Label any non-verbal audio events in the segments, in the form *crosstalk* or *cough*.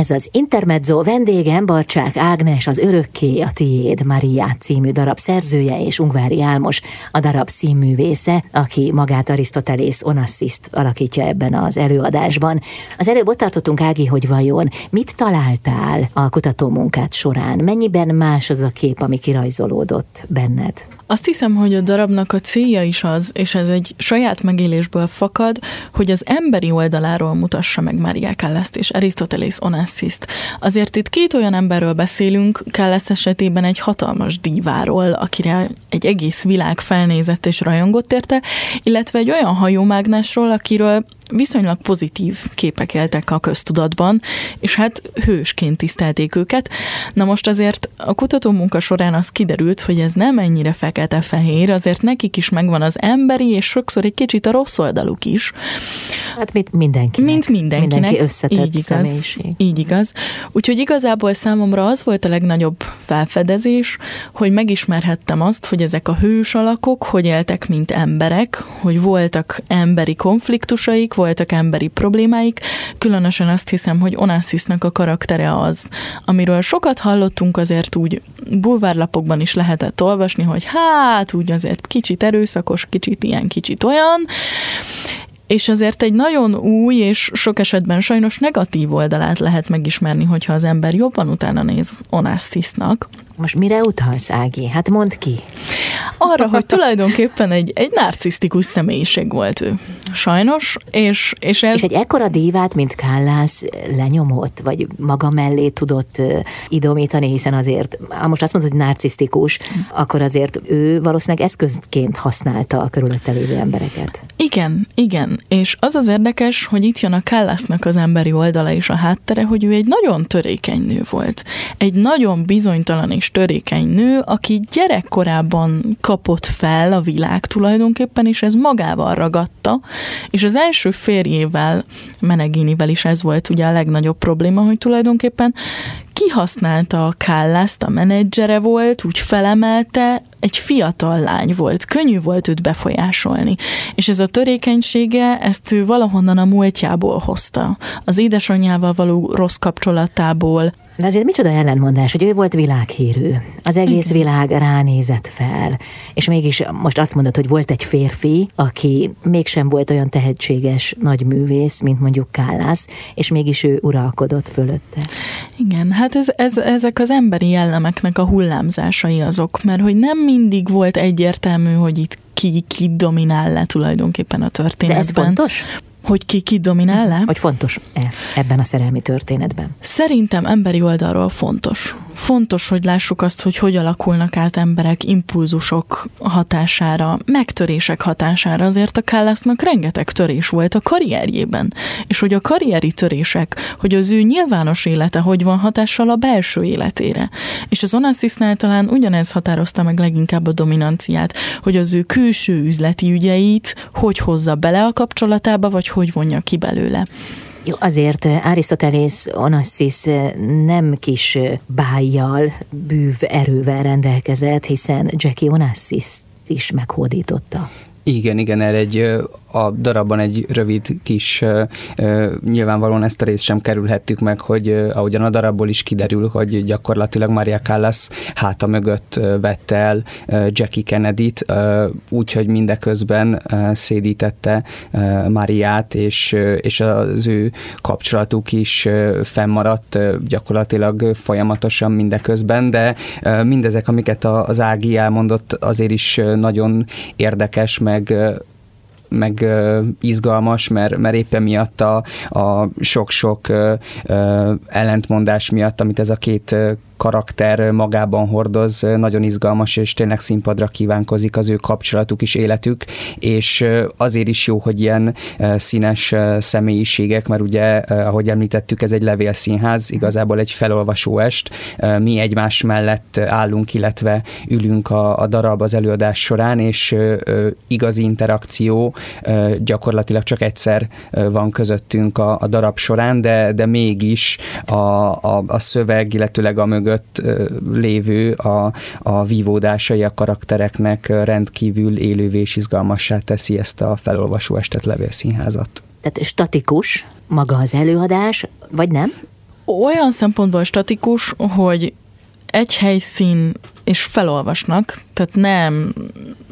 Ez az Intermezzo vendégem Barcsák Ágnes, az Örökké a tiéd Mariát című darab szerzője és Ungvári Álmos, a darab színművésze, aki magát Arisztotelész Onassiszt alakítja ebben az előadásban. Az előbb ott tartottunk, Ági, hogy vajon mit találtál a kutatómunkát során? Mennyiben más az a kép, ami kirajzolódott benned? Azt hiszem, hogy a darabnak a célja is az, és ez egy saját megélésből fakad, hogy az emberi oldaláról mutassa meg Mária Kállaszt és Arisztotelész Onassiszt. Azért itt két olyan emberről beszélünk, Kállász esetében egy hatalmas díváról, akire egy egész világ felnézett és rajongott érte, illetve egy olyan hajómágnásról, akiről viszonylag pozitív képek éltek a köztudatban, és hát hősként tisztelték őket. Na most azért a kutató munka során az kiderült, hogy ez nem ennyire fekete-fehér, azért nekik is megvan az emberi, és sokszor egy kicsit a rossz oldaluk is. Hát mint mindenkinek. Mint mindenkinek. Mindenki összetett így igaz, személyiség. Így igaz. Úgyhogy igazából számomra az volt a legnagyobb felfedezés, hogy megismerhettem azt, hogy ezek a hős alakok hogy éltek, mint emberek, hogy voltak emberi konfliktusaik, voltak emberi problémáik, különösen azt hiszem, hogy Onassisnak a karaktere az, amiről sokat hallottunk, azért úgy bulvárlapokban is lehetett olvasni, hogy hát úgy azért kicsit erőszakos, kicsit ilyen, kicsit olyan, és azért egy nagyon új és sok esetben sajnos negatív oldalát lehet megismerni, hogyha az ember jobban utána néz Onassisnak. Most mire utalsz, Ági? Hát mondd ki. Arra, hogy tulajdonképpen egy, egy narcisztikus személyiség volt ő. Sajnos, és, és ez... És egy ekkora dívát, mint Kállász lenyomott, vagy maga mellé tudott idomítani, hiszen azért, ha most azt mondod, hogy narcisztikus, akkor azért ő valószínűleg eszközként használta a körülötte lévő embereket. Igen, igen. És az az érdekes, hogy itt jön a Kállásznak az emberi oldala és a háttere, hogy ő egy nagyon törékeny nő volt. Egy nagyon bizonytalan és törékeny nő, aki gyerekkorában kapott fel a világ tulajdonképpen, és ez magával ragadta, és az első férjével, Meneginivel is ez volt ugye a legnagyobb probléma, hogy tulajdonképpen kihasználta a Kállaszt, a menedzsere volt, úgy felemelte, egy fiatal lány volt, könnyű volt őt befolyásolni. És ez a törékenysége, ezt ő valahonnan a múltjából hozta. Az édesanyjával való rossz kapcsolatából, De azért micsoda ellentmondás, hogy ő volt világhírű. Az egész világ ránézett fel. És mégis most azt mondod, hogy volt egy férfi, aki mégsem volt olyan tehetséges nagy művész, mint mondjuk Kállász, és mégis ő uralkodott fölötte. Igen, hát ez, ez, ezek az emberi jellemeknek a hullámzásai azok, mert hogy nem mindig volt egyértelmű, hogy itt ki, ki dominál le tulajdonképpen a De történetben. ez fontos? Hogy ki, ki dominál le? Hogy fontos-e ebben a szerelmi történetben? Szerintem emberi oldalról fontos. Fontos, hogy lássuk azt, hogy hogy alakulnak át emberek impulzusok hatására, megtörések hatására. Azért a Kállásznak rengeteg törés volt a karrierjében. És hogy a karrieri törések, hogy az ő nyilvános élete hogy van hatással a belső életére. És az Onassisnál talán ugyanez határozta meg leginkább a dominanciát, hogy az ő külső üzleti ügyeit hogy hozza bele a kapcsolatába, vagy hogy vonja ki belőle. Jó, azért eh, Arisztotelész Onassis eh, nem kis eh, bájjal, bűv erővel rendelkezett, hiszen Jackie Onassis is meghódította. Igen, igen, erre egy, a darabban egy rövid kis, nyilvánvalóan ezt a részt sem kerülhettük meg, hogy ahogyan a darabból is kiderül, hogy gyakorlatilag Maria Callas háta mögött vette el Jackie Kennedy-t, úgyhogy mindeközben szédítette ö, Mariát, és, és az ő kapcsolatuk is fennmaradt gyakorlatilag folyamatosan mindeközben, de mindezek, amiket az Ági elmondott, azért is nagyon érdekes, meg meg izgalmas, mert, mert éppen miatt a, a sok-sok ellentmondás miatt, amit ez a két karakter magában hordoz, nagyon izgalmas, és tényleg színpadra kívánkozik az ő kapcsolatuk és életük, és azért is jó, hogy ilyen színes személyiségek, mert ugye, ahogy említettük, ez egy levélszínház, igazából egy felolvasó est, Ö, mi egymás mellett állunk, illetve ülünk a, a darab az előadás során, és igazi interakció gyakorlatilag csak egyszer van közöttünk a, a darab során, de, de mégis a, a, a szöveg, illetőleg a mögött ö, lévő a, a vívódásai a karaktereknek rendkívül élővé és izgalmassá teszi ezt a felolvasó estet levélszínházat. Tehát statikus maga az előadás, vagy nem? olyan szempontból statikus, hogy egy helyszín és felolvasnak, tehát nem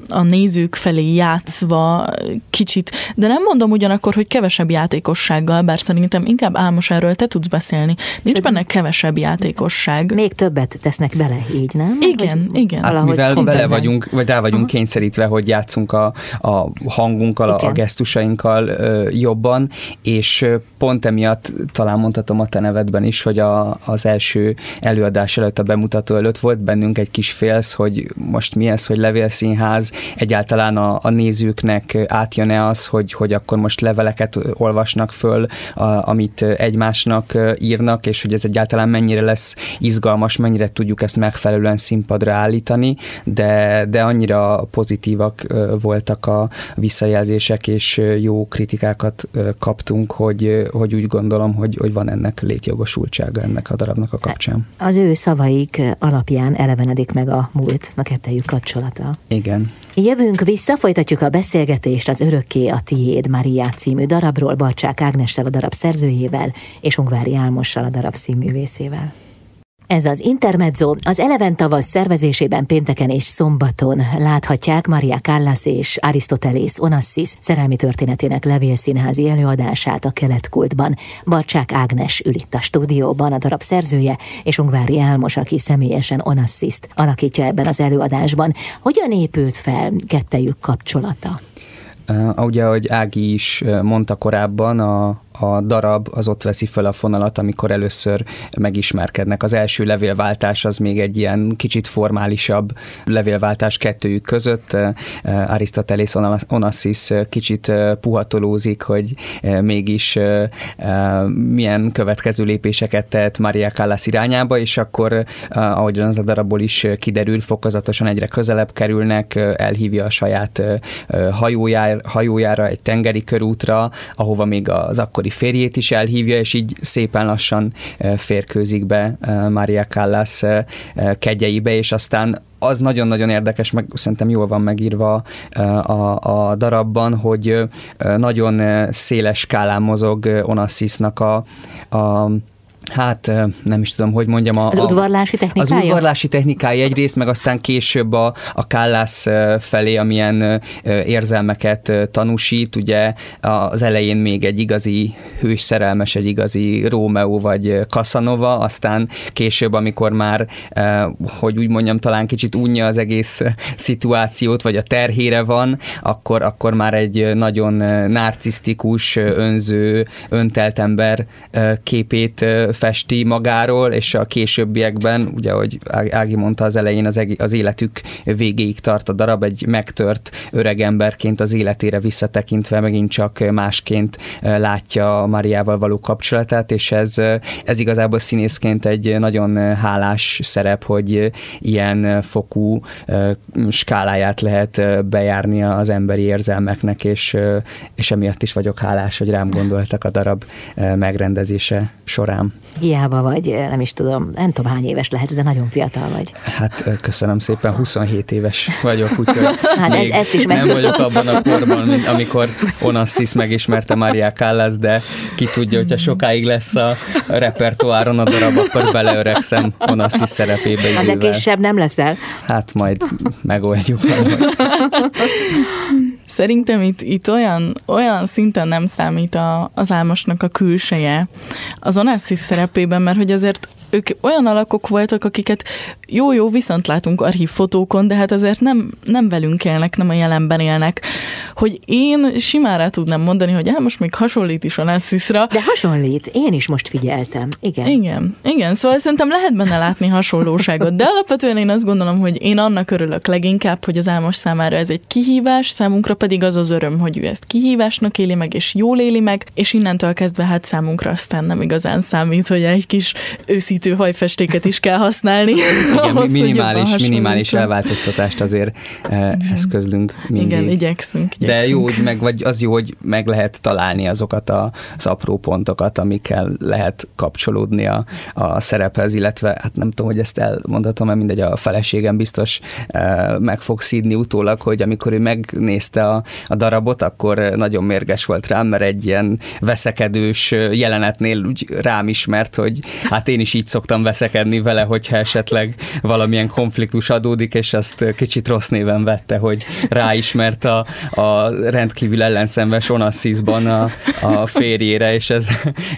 a nézők felé játszva kicsit, de nem mondom ugyanakkor, hogy kevesebb játékossággal, bár szerintem inkább Álmos erről te tudsz beszélni. Nincs benne kevesebb játékosság. Még többet tesznek bele, így nem? Igen, hogy igen. Hát, mivel bele vagyunk, vagy rá vagyunk Aha. kényszerítve, hogy játszunk a, a hangunkkal, igen. a gesztusainkkal ö, jobban, és pont emiatt talán mondhatom a te nevedben is, hogy a, az első előadás előtt, a bemutató előtt volt bennünk egy kis félsz, hogy most mi ez, hogy levélszínház, egyáltalán a, a nézőknek átjön-e az, hogy, hogy akkor most leveleket olvasnak föl, a, amit egymásnak írnak, és hogy ez egyáltalán mennyire lesz izgalmas, mennyire tudjuk ezt megfelelően színpadra állítani, de, de annyira pozitívak voltak a visszajelzések, és jó kritikákat kaptunk, hogy, hogy úgy gondolom, hogy, hogy van ennek létjogosultsága ennek a darabnak a kapcsán. Az ő szavaik alapján elevenedik meg a múlt, a kettejük kapcsolata. Igen. Jövünk vissza, folytatjuk a beszélgetést az Örökké a Tiéd Maria című darabról, Barcsák Ágnessel a darab szerzőjével, és Ungvári Álmossal a darab színművészével. Ez az Intermezzo az Eleven tavasz szervezésében pénteken és szombaton láthatják Maria Callas és Aristoteles Onassis szerelmi történetének levélszínházi előadását a keletkultban. Barcsák Ágnes ül itt a stúdióban, a darab szerzője, és Ungvári Álmos, aki személyesen Onassist alakítja ebben az előadásban. Hogyan épült fel kettejük kapcsolata? Uh, ugye, ahogy Ági is mondta korábban, a, a darab az ott veszi fel a fonalat, amikor először megismerkednek. Az első levélváltás az még egy ilyen kicsit formálisabb levélváltás kettőjük között. Aristoteles Onassis kicsit puhatolózik, hogy mégis milyen következő lépéseket tett Maria Callas irányába, és akkor, ahogyan az a darabból is kiderül, fokozatosan egyre közelebb kerülnek, elhívja a saját hajójára, hajójára egy tengeri körútra, ahova még az akkori akkori férjét is elhívja, és így szépen lassan férkőzik be Maria Callas kegyeibe, és aztán az nagyon-nagyon érdekes, meg szerintem jól van megírva a, a darabban, hogy nagyon széles skálán mozog Onassisnak a, a Hát nem is tudom, hogy mondjam. A, az udvarlási technikája? Az udvarlási technikája egyrészt, meg aztán később a, a Kállász felé, amilyen érzelmeket tanúsít. Ugye az elején még egy igazi hős szerelmes, egy igazi Rómeó vagy Casanova, aztán később, amikor már, hogy úgy mondjam, talán kicsit unja az egész szituációt, vagy a terhére van, akkor, akkor már egy nagyon narcisztikus, önző, öntelt ember képét festi magáról, és a későbbiekben, ugye, ahogy Ági mondta az elején, az, eg- az életük végéig tart a darab, egy megtört öregemberként az életére visszatekintve megint csak másként látja Mariával való kapcsolatát, és ez, ez igazából színészként egy nagyon hálás szerep, hogy ilyen fokú skáláját lehet bejárni az emberi érzelmeknek, és, és emiatt is vagyok hálás, hogy rám gondoltak a darab megrendezése során. Hiába vagy, nem is tudom, nem tudom hány éves lehet, de nagyon fiatal vagy. Hát köszönöm szépen, 27 éves vagyok, úgyhogy *laughs* hát ez, ezt is nem vagyok abban a korban, mint amikor Onassis megismerte Maria Callas, de ki tudja, hogyha sokáig lesz a repertoáron a darab, akkor beleöregszem Onassis szerepébe. Hát de később nem leszel. Hát majd megoldjuk. *laughs* Szerintem itt, itt olyan, olyan szinten nem számít a, az álmosnak a külseje az Onassis szerepében, mert hogy azért ők olyan alakok voltak, akiket jó-jó viszont látunk archívfotókon, de hát azért nem, nem velünk élnek, nem a jelenben élnek. Hogy én simán rá tudnám mondani, hogy hát most még hasonlít is a Nassisra. De hasonlít, én is most figyeltem. Igen. Igen, igen, szóval szerintem lehet benne látni hasonlóságot, de alapvetően én azt gondolom, hogy én annak örülök leginkább, hogy az álmos számára ez egy kihívás, számunkra pedig az az öröm, hogy ő ezt kihívásnak éli meg, és jól éli meg, és innentől kezdve hát számunkra aztán nem igazán számít, hogy egy kis őszintén díszítő hajfestéket is kell használni. Igen, ahhoz, minimális, minimális elváltoztatást azért eh, eszközlünk mindig. Igen, igyekszünk, igyekszünk. De jó, meg, vagy az jó, hogy meg lehet találni azokat a, az apró pontokat, amikkel lehet kapcsolódni a, a szerephez, illetve hát nem tudom, hogy ezt elmondhatom, mert mindegy, a feleségem biztos eh, meg fog szídni utólag, hogy amikor ő megnézte a, a darabot, akkor nagyon mérges volt rám, mert egy ilyen veszekedős jelenetnél úgy rám ismert, hogy hát én is így szoktam veszekedni vele, hogyha esetleg valamilyen konfliktus adódik, és azt kicsit rossz néven vette, hogy ráismert a, a rendkívül ellenszenves Onassisban a, a férjére, és ez,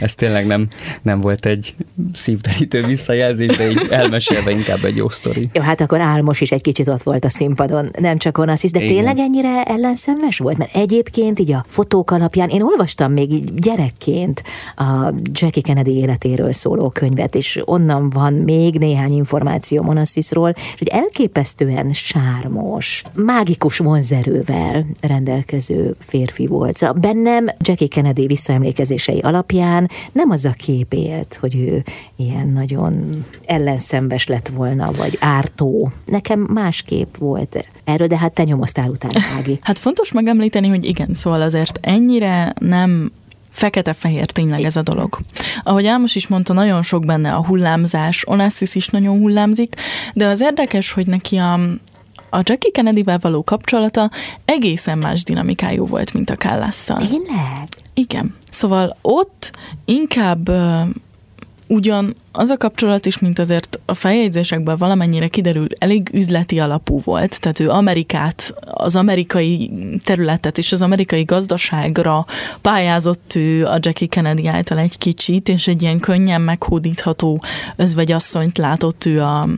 ez tényleg nem, nem volt egy szívderítő visszajelzés, de így elmesélve inkább egy jó sztori. Jó, hát akkor Álmos is egy kicsit ott volt a színpadon, nem csak Onassis, de Igen. tényleg ennyire ellenszenves volt? Mert egyébként így a fotók alapján, én olvastam még így gyerekként a Jackie Kennedy életéről szóló könyvet, és onnan van még néhány információ Onassisról, és hogy elképesztően sármos, mágikus vonzerővel rendelkező férfi volt. Szóval bennem Jackie Kennedy visszaemlékezései alapján nem az a kép élt, hogy ő ilyen nagyon ellenszenves lett volna, vagy ártó. Nekem másképp volt erről, de hát te nyomoztál utána, Ági. Hát fontos megemlíteni, hogy igen, szóval azért ennyire nem fekete-fehér tényleg ez a dolog. Ahogy Ámos is mondta, nagyon sok benne a hullámzás, Onassis is nagyon hullámzik, de az érdekes, hogy neki a, a Jackie Kennedy-vel való kapcsolata egészen más dinamikájú volt, mint a Kállasszal. Tényleg? Igen. Szóval ott inkább ugyan az a kapcsolat is, mint azért a feljegyzésekből valamennyire kiderül, elég üzleti alapú volt, tehát ő Amerikát, az amerikai területet és az amerikai gazdaságra pályázott ő a Jackie Kennedy által egy kicsit, és egy ilyen könnyen meghódítható özvegyasszonyt látott ő a,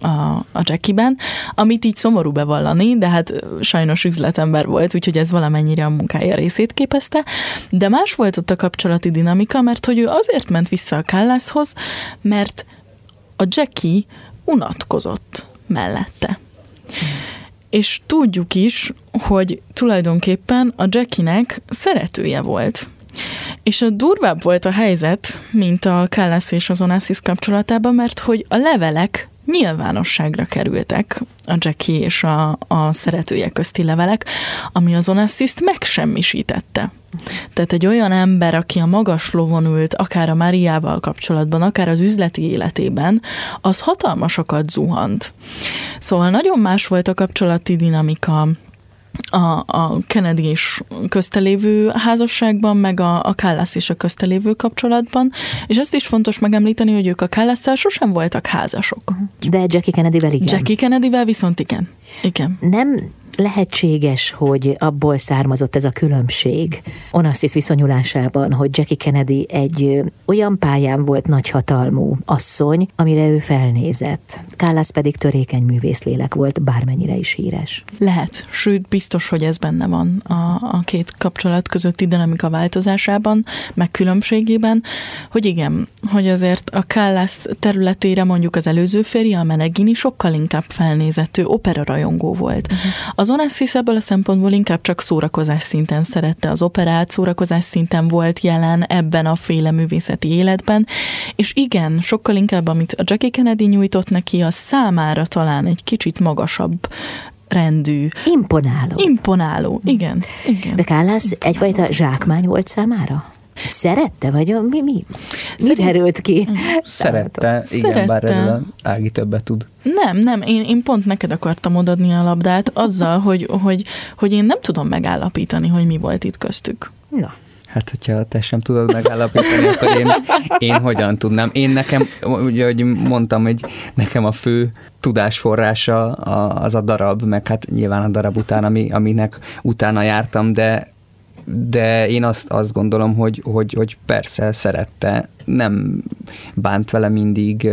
a, a Jackie-ben, amit így szomorú bevallani, de hát sajnos üzletember volt, úgyhogy ez valamennyire a munkája részét képezte, de más volt ott a kapcsolati dinamika, mert hogy ő azért ment vissza a Kallászhoz, mert a Jackie unatkozott mellette. És tudjuk is, hogy tulajdonképpen a Jackie-nek szeretője volt. És a durvább volt a helyzet, mint a Kallász és az Onassis kapcsolatában, mert hogy a levelek nyilvánosságra kerültek a Jackie és a, a szeretője közti levelek, ami az Onassis-t megsemmisítette. Tehát egy olyan ember, aki a magas lovon ült, akár a Máriával kapcsolatban, akár az üzleti életében, az hatalmasokat zuhant. Szóval nagyon más volt a kapcsolati dinamika, a, a Kennedy és köztelévő házasságban, meg a, a Kallas és a köztelévő kapcsolatban, és azt is fontos megemlíteni, hogy ők a kallas sosem voltak házasok. De Jackie Kennedyvel igen. Jackie Kennedyvel viszont igen. Igen. Nem lehetséges, hogy abból származott ez a különbség Onassis viszonyulásában, hogy Jackie Kennedy egy olyan pályán volt nagyhatalmú asszony, amire ő felnézett. Kállász pedig törékeny művészlélek volt, bármennyire is híres. Lehet, sőt biztos, hogy ez benne van a, a két kapcsolat közötti dinamika változásában, meg különbségében, hogy igen, hogy azért a Kállász területére mondjuk az előző férje, a Menegini sokkal inkább felnézett, ő operarajongó volt. Uh-huh. Az az Onassis ebből a szempontból inkább csak szórakozás szinten szerette az operát, szórakozás szinten volt jelen ebben a féle művészeti életben, és igen, sokkal inkább, amit a Jackie Kennedy nyújtott neki, a számára talán egy kicsit magasabb rendű. Imponáló. Imponáló, igen. igen. De Kállász egyfajta zsákmány volt számára? Szerette, vagy mi? mi? Mi derült ki? Szerette, igen, Szerette. bár erről Ági többet tud. Nem, nem, én, én pont neked akartam odadni a labdát azzal, hogy, hogy, hogy én nem tudom megállapítani, hogy mi volt itt köztük. Na. Hát, hogyha te sem tudod megállapítani, akkor én, én hogyan tudnám? Én nekem, ugye, hogy mondtam, hogy nekem a fő tudásforrása az a darab, meg hát nyilván a darab után, ami, aminek utána jártam, de de én azt, azt gondolom, hogy, hogy, hogy persze szerette, nem bánt vele mindig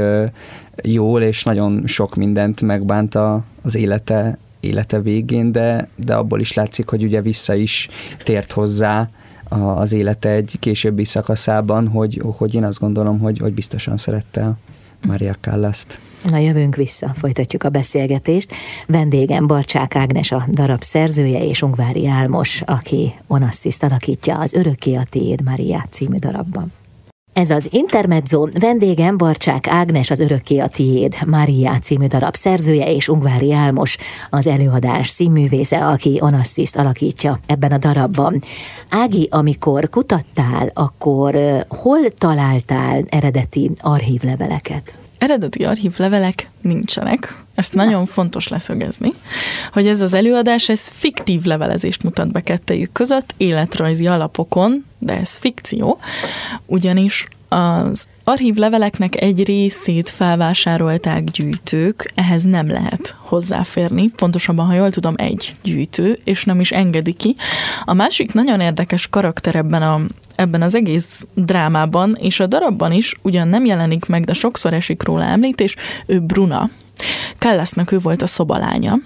jól, és nagyon sok mindent megbánt az élete, élete végén, de, de abból is látszik, hogy ugye vissza is tért hozzá az élete egy későbbi szakaszában, hogy, hogy én azt gondolom, hogy, hogy biztosan szerette Maria Callas-t. Na jövünk vissza, folytatjuk a beszélgetést. Vendégem Barcsák Ágnes a darab szerzője és Ungvári Álmos, aki Onassziszt alakítja az Örökké a Tiéd Maria című darabban. Ez az Intermezzo, vendégem Barcsák Ágnes, az Örökké a Tiéd, Mária című darab szerzője és Ungvári Álmos, az előadás színművésze, aki Onassziszt alakítja ebben a darabban. Ági, amikor kutattál, akkor hol találtál eredeti archívleveleket? Eredeti archívlevelek nincsenek. Ezt nagyon fontos leszögezni, hogy ez az előadás, ez fiktív levelezést mutat be kettejük között, életrajzi alapokon, de ez fikció, ugyanis az archív leveleknek egy részét felvásárolták gyűjtők, ehhez nem lehet hozzáférni, pontosabban, ha jól tudom, egy gyűjtő, és nem is engedi ki. A másik nagyon érdekes karakter ebben, a, ebben az egész drámában, és a darabban is ugyan nem jelenik meg, de sokszor esik róla említés, ő Bruna, Kallasznak ő volt a szobalánya,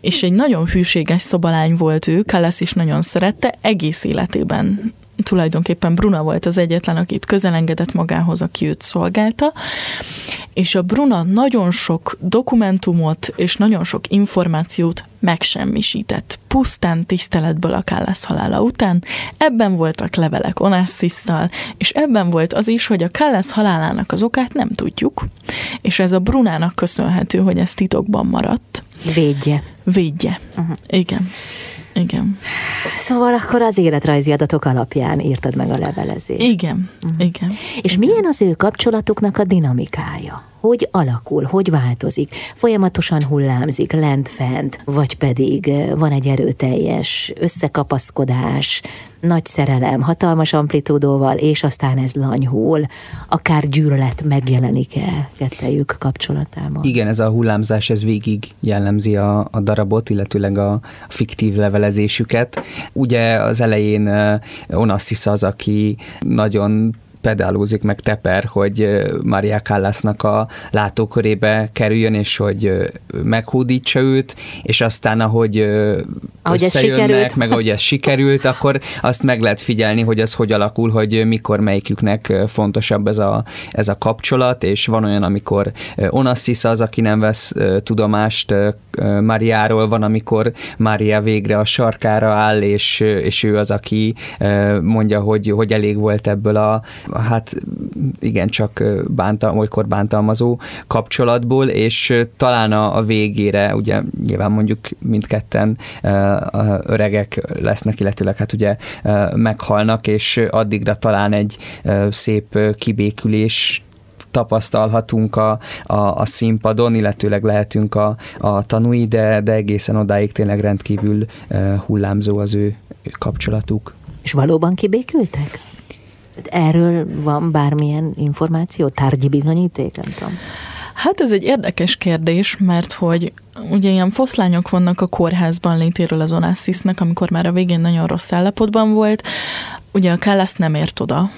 és egy nagyon hűséges szobalány volt ő, Kallasz is nagyon szerette, egész életében tulajdonképpen Bruna volt az egyetlen, akit közelengedett magához, aki őt szolgálta, és a Bruna nagyon sok dokumentumot és nagyon sok információt megsemmisített, pusztán tiszteletből a Kállász halála után. Ebben voltak levelek Onassisszal, és ebben volt az is, hogy a Kállász halálának az okát nem tudjuk, és ez a Brunának köszönhető, hogy ez titokban maradt. Védje. Védje. Uh-huh. Igen. Igen. Szóval akkor az életrajzi adatok alapján írtad meg a levelezést. Igen, uh-huh. igen. És igen. milyen az ő kapcsolatuknak a dinamikája? Hogy alakul, hogy változik, folyamatosan hullámzik lent-fent, vagy pedig van egy erőteljes összekapaszkodás, nagy szerelem, hatalmas amplitúdóval, és aztán ez lanyhul, akár gyűlölet megjelenik-e kettejük kapcsolatában? Igen, ez a hullámzás, ez végig jellemzi a, a darabot, illetőleg a fiktív levelezésüket. Ugye az elején Onassis az, aki nagyon pedálózik, meg teper, hogy Maria Callasnak a látókörébe kerüljön, és hogy meghódítsa őt, és aztán ahogy, ahogy sikerült. meg ahogy ez sikerült, *laughs* akkor azt meg lehet figyelni, hogy ez hogy alakul, hogy mikor melyiküknek fontosabb ez a, ez a kapcsolat, és van olyan, amikor Onassis az, aki nem vesz tudomást Mariáról, van, amikor Mária végre a sarkára áll, és, és ő az, aki mondja, hogy, hogy elég volt ebből a, hát igen, csak bánta, olykor bántalmazó kapcsolatból, és talán a, a végére, ugye nyilván mondjuk mindketten öregek lesznek, illetőleg hát ugye meghalnak, és addigra talán egy szép kibékülés tapasztalhatunk a, a, a színpadon, illetőleg lehetünk a, a tanúi, de, de egészen odáig tényleg rendkívül hullámzó az ő kapcsolatuk. És valóban kibékültek? Erről van bármilyen információ, tárgyi bizonyíték, nem tudom. Hát ez egy érdekes kérdés, mert hogy ugye ilyen foszlányok vannak a kórházban létéről az Onassisnek, amikor már a végén nagyon rossz állapotban volt. Ugye a Kállász nem ért oda.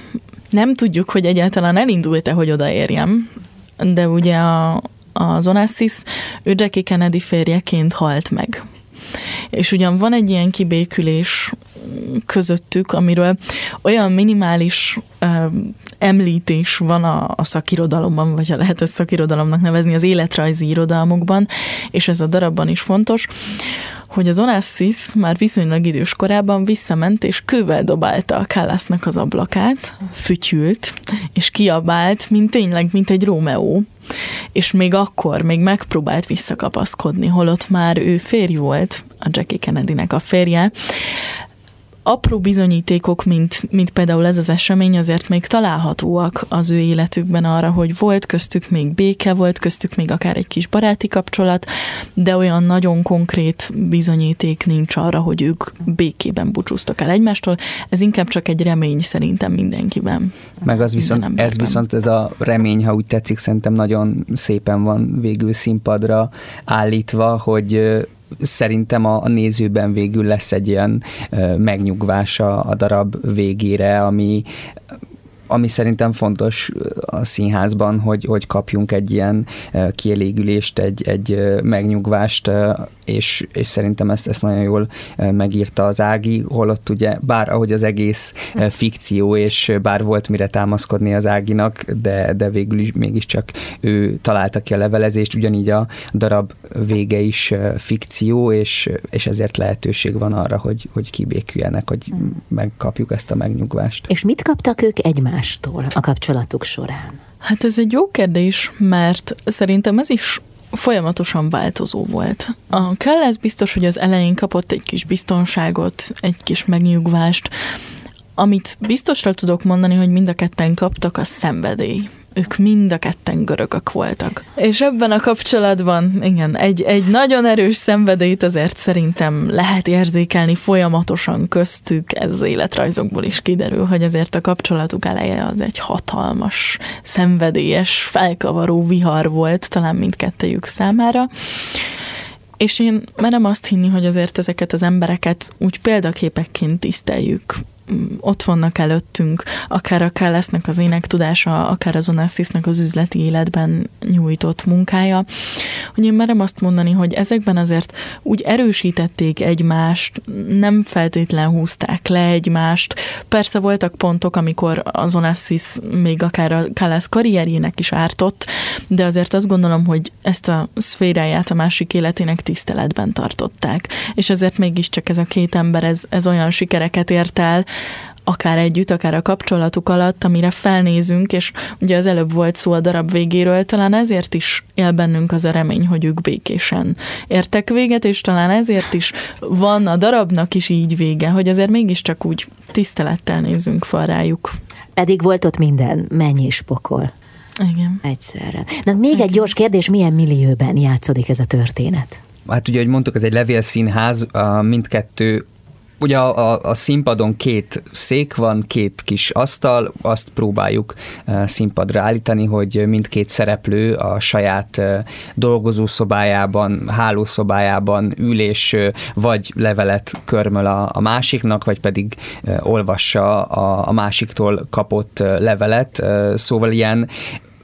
Nem tudjuk, hogy egyáltalán elindult-e, hogy odaérjem, de ugye a, az Onassis, ő Jackie Kennedy férjeként halt meg. És ugyan van egy ilyen kibékülés közöttük, amiről olyan minimális említés van a, a szakirodalomban, vagy ha lehet ezt szakirodalomnak nevezni, az életrajzi irodalmokban, és ez a darabban is fontos, hogy az Onassis már viszonylag idős korában visszament, és kővel dobálta a Kállásznak az ablakát, fütyült, és kiabált, mint tényleg, mint egy Rómeó. És még akkor, még megpróbált visszakapaszkodni, holott már ő férj volt, a Jackie Kennedynek a férje, apró bizonyítékok, mint, mint például ez az esemény, azért még találhatóak az ő életükben arra, hogy volt köztük még béke, volt köztük még akár egy kis baráti kapcsolat, de olyan nagyon konkrét bizonyíték nincs arra, hogy ők békében búcsúztak el egymástól. Ez inkább csak egy remény szerintem mindenkiben. Meg az viszont, ez viszont ez a remény, ha úgy tetszik, szerintem nagyon szépen van végül színpadra állítva, hogy szerintem a, a nézőben végül lesz egy ilyen megnyugvás a, a darab végére, ami ami szerintem fontos a színházban, hogy, hogy kapjunk egy ilyen kielégülést, egy, egy megnyugvást, és, és szerintem ezt, ezt nagyon jól megírta az Ági, holott ugye, bár ahogy az egész fikció, és bár volt mire támaszkodni az Áginak, de, de végül is mégiscsak ő találta ki a levelezést, ugyanígy a darab vége is fikció, és, és ezért lehetőség van arra, hogy, hogy kibéküljenek, hogy hmm. megkapjuk ezt a megnyugvást. És mit kaptak ők egymástól a kapcsolatuk során? Hát ez egy jó kérdés, mert szerintem ez is folyamatosan változó volt. A Kellesz biztos, hogy az elején kapott egy kis biztonságot, egy kis megnyugvást, amit biztosra tudok mondani, hogy mind a ketten kaptak, a szenvedély. Ők mind a ketten görögök voltak. És ebben a kapcsolatban, igen, egy, egy nagyon erős szenvedélyt azért szerintem lehet érzékelni folyamatosan köztük, ez életrajzokból is kiderül, hogy azért a kapcsolatuk eleje az egy hatalmas, szenvedélyes, felkavaró vihar volt, talán mindkettejük számára. És én merem azt hinni, hogy azért ezeket az embereket úgy példaképekként tiszteljük ott vannak előttünk, akár a Kálesznek az énektudása, akár az Onassisnak az üzleti életben nyújtott munkája, hogy én merem azt mondani, hogy ezekben azért úgy erősítették egymást, nem feltétlen húzták le egymást. Persze voltak pontok, amikor az Onassis még akár a Kálász karrierjének is ártott, de azért azt gondolom, hogy ezt a szféráját a másik életének tiszteletben tartották. És ezért mégiscsak ez a két ember, ez, ez olyan sikereket ért el, akár együtt, akár a kapcsolatuk alatt, amire felnézünk, és ugye az előbb volt szó a darab végéről, talán ezért is él bennünk az a remény, hogy ők békésen értek véget, és talán ezért is van a darabnak is így vége, hogy azért mégiscsak úgy tisztelettel nézünk fel rájuk. Pedig volt ott minden, mennyi is pokol. Igen. Egyszerre. Na még Igen. egy gyors kérdés, milyen millióben játszódik ez a történet? Hát ugye, hogy mondtuk, ez egy levélszínház, mindkettő Ugye a, a, a színpadon két szék van, két kis asztal, azt próbáljuk uh, színpadra állítani, hogy mindkét szereplő a saját uh, dolgozószobájában, hálószobájában ül és uh, vagy levelet körmöl a, a másiknak, vagy pedig olvassa a, a másiktól kapott levelet. Szóval ilyen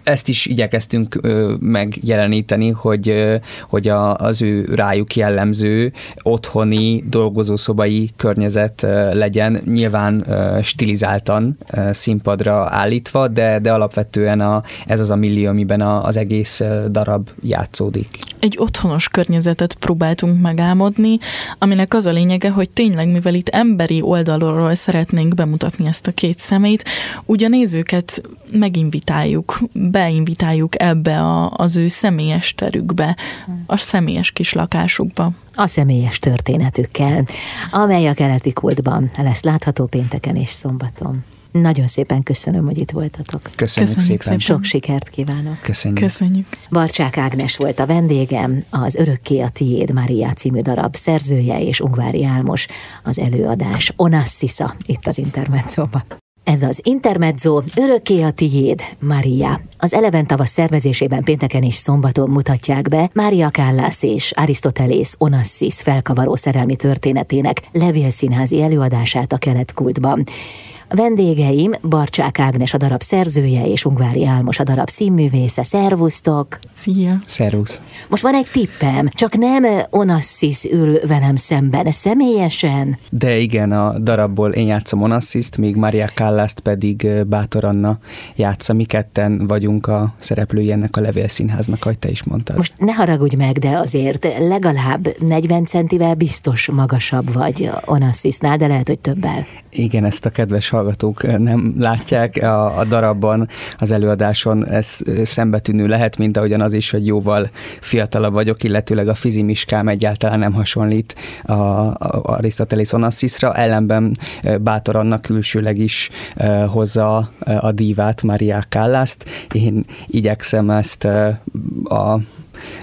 ezt is igyekeztünk megjeleníteni, hogy, hogy a, az ő rájuk jellemző otthoni dolgozószobai környezet legyen, nyilván stilizáltan színpadra állítva, de, de alapvetően a, ez az a millió, amiben a, az egész darab játszódik. Egy otthonos környezetet próbáltunk megálmodni, aminek az a lényege, hogy tényleg, mivel itt emberi oldalról szeretnénk bemutatni ezt a két szemét, ugye nézőket meginvitáljuk, beinvitáljuk ebbe a, az ő személyes terükbe, a személyes kis lakásukba. A személyes történetükkel, amely a keleti kultban lesz látható pénteken és szombaton. Nagyon szépen köszönöm, hogy itt voltatok. Köszönjük, Köszönjük szépen. szépen. Sok sikert kívánok. Köszönjük. Köszönjük. Barcsák Ágnes volt a vendégem, az Örökké a tiéd Mária című darab szerzője és Ungvári Álmos az előadás Onassisa itt az Intermedzóban. Ez az Intermezzo Örökké a tiéd, Maria. Az Eleven tavasz szervezésében pénteken és szombaton mutatják be Mária Kállász és Arisztotelész Onassis felkavaró szerelmi történetének levélszínházi előadását a keletkultban. Vendégeim Barcsák Ágnes a darab szerzője és Ungvári Álmos a darab színművésze. Szervusztok! Szia! Szervusz! Most van egy tippem, csak nem Onassis ül velem szemben, személyesen? De igen, a darabból én játszom Onassist, míg Maria Kállást pedig Bátor Anna játsza. Mi ketten vagyunk a szereplői ennek a levélszínháznak, ahogy te is mondtad. Most ne haragudj meg, de azért legalább 40 centivel biztos magasabb vagy Onassisnál, de lehet, hogy többel. Igen, ezt a kedves hallgatók nem látják a, a darabban, az előadáson ez szembetűnő lehet, mint ahogyan az is, hogy jóval fiatalabb vagyok, illetőleg a fizimiskám egyáltalán nem hasonlít a, a Arisztotelész Onassisra, ellenben bátor annak külsőleg is hozza a dívát, Maria Kállaszt. Én igyekszem ezt a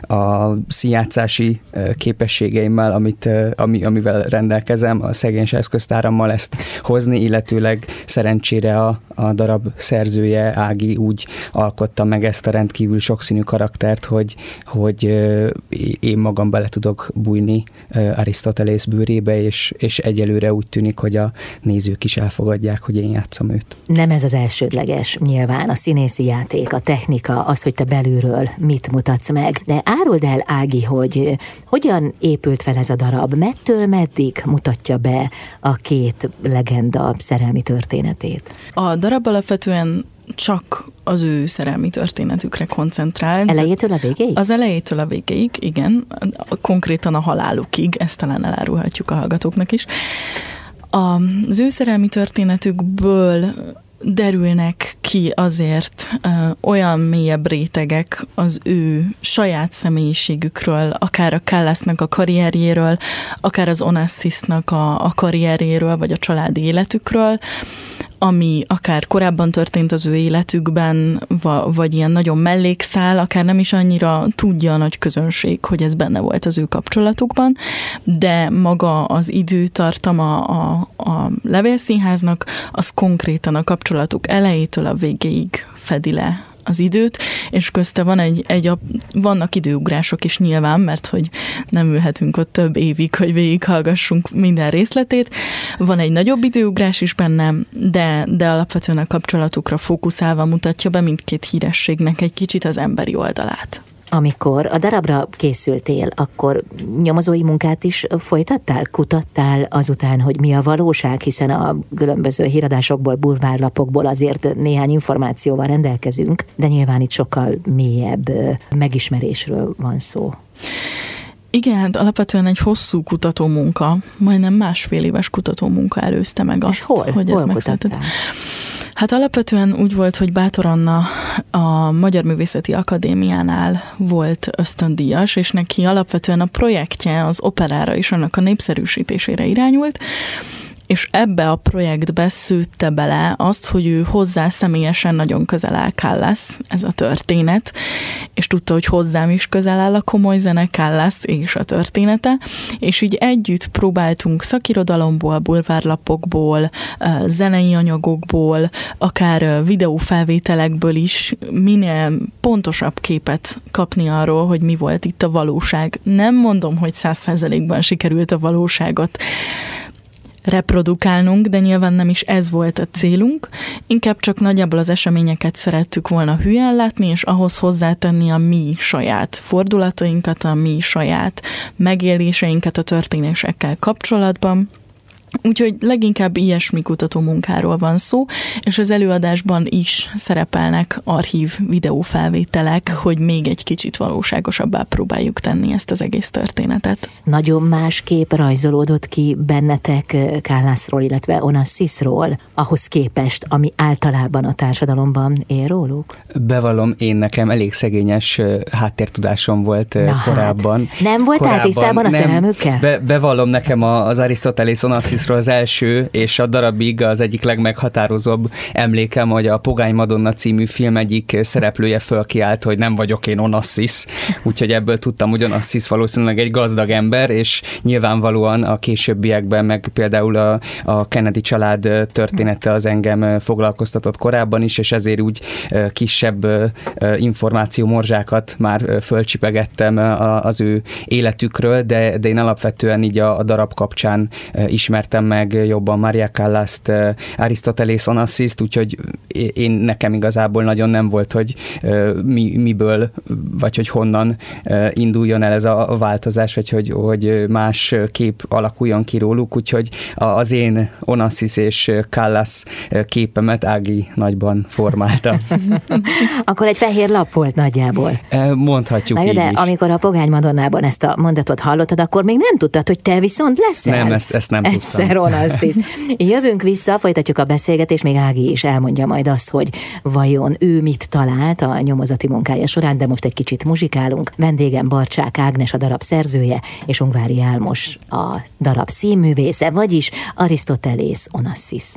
a színjátszási képességeimmel, amit, ami, amivel rendelkezem, a szegénys eszköztárammal ezt hozni, illetőleg szerencsére a, a darab szerzője Ági úgy alkotta meg ezt a rendkívül sokszínű karaktert, hogy, hogy én magam bele tudok bújni Arisztotelész bőrébe, és, és egyelőre úgy tűnik, hogy a nézők is elfogadják, hogy én játszom őt. Nem ez az elsődleges, nyilván a színészi játék, a technika, az, hogy te belülről mit mutatsz meg, de áruld el, Ági, hogy hogyan épült fel ez a darab, mettől meddig mutatja be a két legenda szerelmi történetét? A darab alapvetően csak az ő szerelmi történetükre koncentrál. Elejétől a végéig? Az elejétől a végéig, igen. Konkrétan a halálukig, ezt talán elárulhatjuk a hallgatóknak is. Az ő szerelmi történetükből derülnek ki azért ö, olyan mélyebb rétegek az ő saját személyiségükről, akár a Kállásznak a karrierjéről, akár az Onassisnak a, a karrierjéről, vagy a családi életükről, ami akár korábban történt az ő életükben, vagy ilyen nagyon mellékszál, akár nem is annyira tudja a nagy közönség, hogy ez benne volt az ő kapcsolatukban, de maga az időtartama a, a levélszínháznak, az konkrétan a kapcsolatuk elejétől a végéig fedi le az időt, és közte van egy, egy vannak időugrások is nyilván, mert hogy nem ülhetünk ott több évig, hogy végighallgassunk minden részletét. Van egy nagyobb időugrás is benne, de, de alapvetően a kapcsolatukra fókuszálva mutatja be mindkét hírességnek egy kicsit az emberi oldalát. Amikor a darabra készültél, akkor nyomozói munkát is folytattál, kutattál azután, hogy mi a valóság, hiszen a különböző híradásokból, burvárlapokból azért néhány információval rendelkezünk, de nyilván itt sokkal mélyebb megismerésről van szó. Igen, hát alapvetően egy hosszú kutatómunka, majdnem másfél éves kutatómunka előzte meg azt, És hol? hogy hol ez megszületett. Hát alapvetően úgy volt, hogy Bátor Anna a Magyar Művészeti Akadémiánál volt ösztöndíjas, és neki alapvetően a projektje az operára és annak a népszerűsítésére irányult, és ebbe a projektbe szűtte bele azt, hogy ő hozzá személyesen nagyon közel áll Kallász, ez a történet, és tudta, hogy hozzám is közel áll a komoly zene Kallász és a története, és így együtt próbáltunk szakirodalomból, bulvárlapokból, zenei anyagokból, akár videófelvételekből is minél pontosabb képet kapni arról, hogy mi volt itt a valóság. Nem mondom, hogy száz százalékban sikerült a valóságot reprodukálnunk, de nyilván nem is ez volt a célunk, inkább csak nagyjából az eseményeket szerettük volna hülyen látni, és ahhoz hozzátenni a mi saját fordulatainkat, a mi saját megéléseinket a történésekkel kapcsolatban, Úgyhogy leginkább ilyesmi kutató munkáról van szó, és az előadásban is szerepelnek archív videófelvételek, hogy még egy kicsit valóságosabbá próbáljuk tenni ezt az egész történetet. Nagyon más kép rajzolódott ki bennetek eh, Kállászról, illetve Onassisról, ahhoz képest, ami általában a társadalomban él róluk? Bevallom, én nekem elég szegényes eh, háttértudásom volt eh, Na korábban. Hát, nem voltál tisztában a szerelmükkel? Be, bevallom nekem az Arisztotelész Onassis Francisról az első, és a darabig az egyik legmeghatározóbb emlékem, hogy a Pogány Madonna című film egyik szereplője fölkiált, hogy nem vagyok én Onassis, úgyhogy ebből tudtam, hogy Onassis valószínűleg egy gazdag ember, és nyilvánvalóan a későbbiekben, meg például a, a Kennedy család története az engem foglalkoztatott korábban is, és ezért úgy kisebb információ morzsákat már fölcsipegettem az ő életükről, de, de én alapvetően így a, a darab kapcsán ismertem ismertem meg jobban Maria Callas-t, eh, Aristoteles Onassist, úgyhogy én nekem igazából nagyon nem volt, hogy eh, mi, miből, vagy hogy honnan eh, induljon el ez a változás, vagy hogy, hogy más kép alakuljon ki róluk, úgyhogy az én Onassis és Callas képemet Ági nagyban formálta. *laughs* Akkor egy fehér lap volt nagyjából. Mondhatjuk Na, így de is. amikor a Pogány Madonnában ezt a mondatot hallottad, akkor még nem tudtad, hogy te viszont leszel. Nem, ezt, ezt nem tudtam. Onassis. Jövünk vissza, folytatjuk a beszélgetést, még Ági is elmondja majd azt, hogy vajon ő mit talált a nyomozati munkája során, de most egy kicsit muzsikálunk. Vendégem Barcsák Ágnes, a darab szerzője, és Ungvári Álmos, a darab színművésze, vagyis Arisztotelész Onassis.